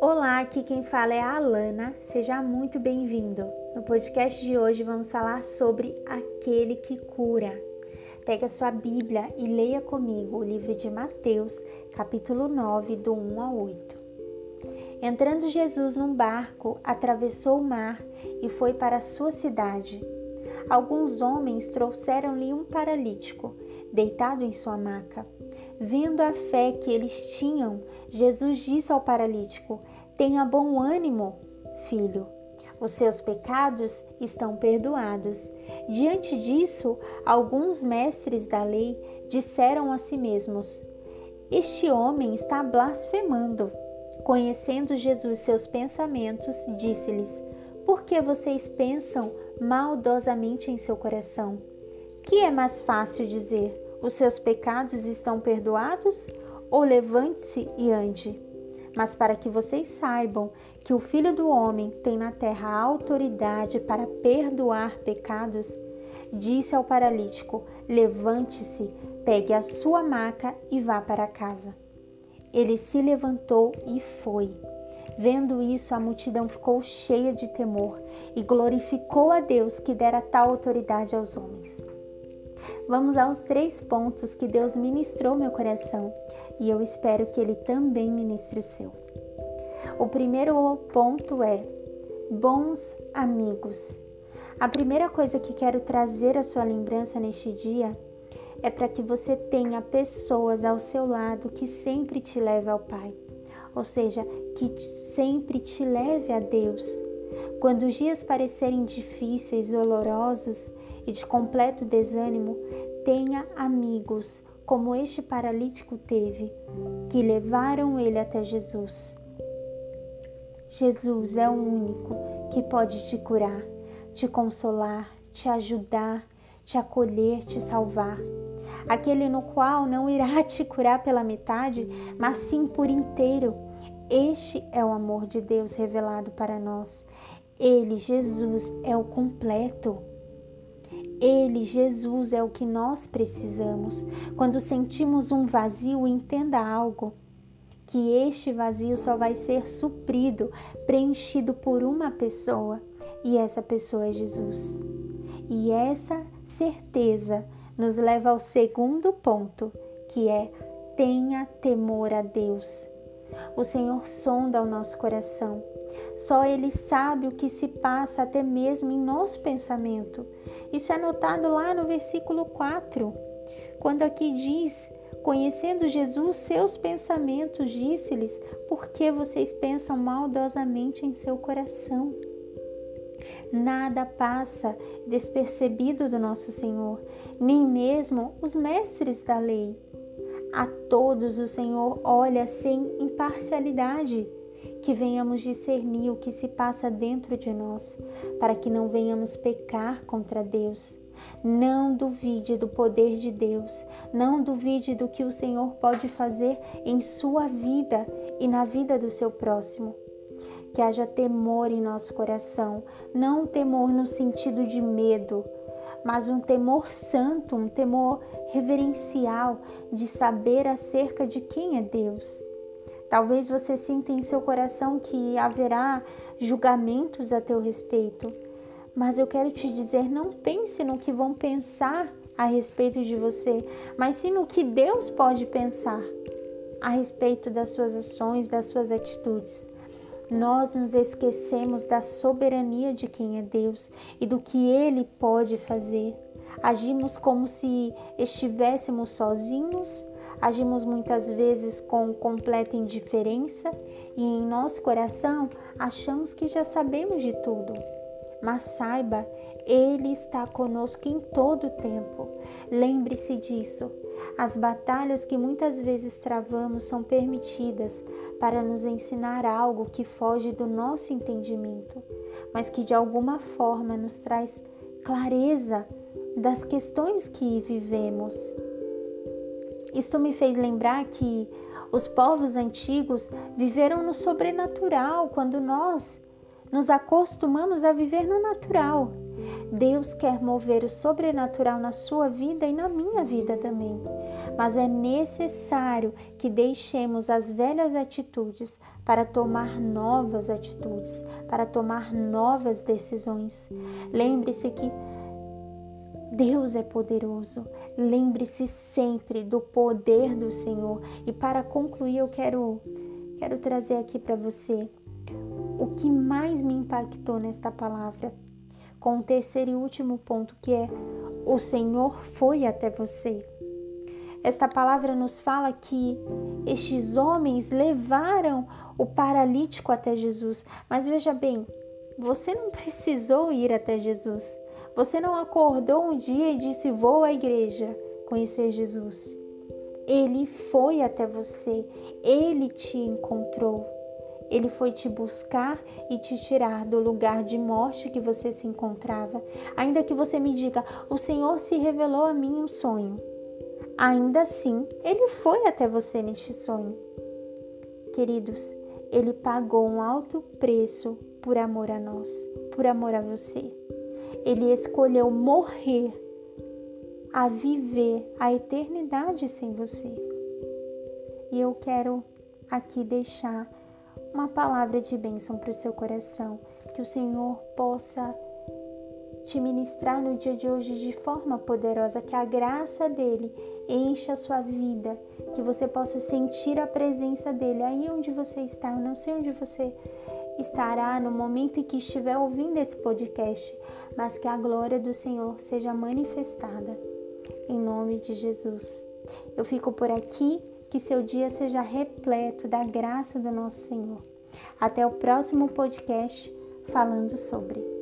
Olá, aqui quem fala é a Alana. Seja muito bem-vindo. No podcast de hoje vamos falar sobre aquele que cura. Pega sua Bíblia e leia comigo o livro de Mateus, capítulo 9, do 1 ao 8. Entrando Jesus num barco, atravessou o mar e foi para sua cidade. Alguns homens trouxeram-lhe um paralítico, deitado em sua maca. Vendo a fé que eles tinham, Jesus disse ao paralítico: Tenha bom ânimo, filho. Os seus pecados estão perdoados. Diante disso, alguns mestres da lei disseram a si mesmos: Este homem está blasfemando. Conhecendo Jesus seus pensamentos, disse-lhes: Por que vocês pensam maldosamente em seu coração? Que é mais fácil dizer: os seus pecados estão perdoados? Ou levante-se e ande. Mas para que vocês saibam que o Filho do Homem tem na terra autoridade para perdoar pecados, disse ao paralítico: Levante-se, pegue a sua maca e vá para casa. Ele se levantou e foi. Vendo isso, a multidão ficou cheia de temor e glorificou a Deus que dera tal autoridade aos homens. Vamos aos três pontos que Deus ministrou meu coração e eu espero que Ele também ministre o seu. O primeiro ponto é bons amigos. A primeira coisa que quero trazer à sua lembrança neste dia é para que você tenha pessoas ao seu lado que sempre te leve ao Pai, ou seja, que sempre te leve a Deus. Quando os dias parecerem difíceis, dolorosos, e de completo desânimo, tenha amigos, como este paralítico teve, que levaram ele até Jesus. Jesus é o único que pode te curar, te consolar, te ajudar, te acolher, te salvar. Aquele no qual não irá te curar pela metade, mas sim por inteiro. Este é o amor de Deus revelado para nós. Ele, Jesus, é o completo. Ele, Jesus, é o que nós precisamos. Quando sentimos um vazio, entenda algo: que este vazio só vai ser suprido, preenchido por uma pessoa, e essa pessoa é Jesus. E essa certeza nos leva ao segundo ponto, que é tenha temor a Deus. O Senhor sonda o nosso coração. Só Ele sabe o que se passa até mesmo em nosso pensamento. Isso é notado lá no versículo 4, quando aqui diz: Conhecendo Jesus, seus pensamentos, disse-lhes: Por que vocês pensam maldosamente em seu coração? Nada passa despercebido do nosso Senhor, nem mesmo os mestres da lei. A todos o Senhor olha sem imparcialidade, que venhamos discernir o que se passa dentro de nós, para que não venhamos pecar contra Deus. Não duvide do poder de Deus, não duvide do que o Senhor pode fazer em sua vida e na vida do seu próximo. Que haja temor em nosso coração, não temor no sentido de medo, mas um temor santo, um temor reverencial de saber acerca de quem é Deus. Talvez você sinta em seu coração que haverá julgamentos a teu respeito, mas eu quero te dizer: não pense no que vão pensar a respeito de você, mas sim no que Deus pode pensar a respeito das suas ações, das suas atitudes nós nos esquecemos da soberania de quem é Deus e do que Ele pode fazer. Agimos como se estivéssemos sozinhos, agimos muitas vezes com completa indiferença e em nosso coração achamos que já sabemos de tudo. Mas saiba, Ele está conosco em todo o tempo. Lembre-se disso. As batalhas que muitas vezes travamos são permitidas para nos ensinar algo que foge do nosso entendimento, mas que de alguma forma nos traz clareza das questões que vivemos. Isto me fez lembrar que os povos antigos viveram no sobrenatural quando nós nos acostumamos a viver no natural. Deus quer mover o sobrenatural na sua vida e na minha vida também. Mas é necessário que deixemos as velhas atitudes para tomar novas atitudes, para tomar novas decisões. Lembre-se que Deus é poderoso. Lembre-se sempre do poder do Senhor. E para concluir, eu quero quero trazer aqui para você o que mais me impactou nesta palavra, com o terceiro e último ponto, que é: o Senhor foi até você. Esta palavra nos fala que estes homens levaram o paralítico até Jesus. Mas veja bem, você não precisou ir até Jesus. Você não acordou um dia e disse: Vou à igreja conhecer Jesus. Ele foi até você, ele te encontrou. Ele foi te buscar e te tirar do lugar de morte que você se encontrava. Ainda que você me diga, o Senhor se revelou a mim um sonho. Ainda assim, ele foi até você neste sonho. Queridos, ele pagou um alto preço por amor a nós, por amor a você. Ele escolheu morrer a viver a eternidade sem você. E eu quero aqui deixar uma palavra de bênção para o seu coração, que o Senhor possa te ministrar no dia de hoje de forma poderosa, que a graça dele encha a sua vida, que você possa sentir a presença dele aí onde você está. Eu não sei onde você estará no momento em que estiver ouvindo esse podcast, mas que a glória do Senhor seja manifestada. Em nome de Jesus. Eu fico por aqui que seu dia seja repleto da graça do nosso Senhor. Até o próximo podcast falando sobre.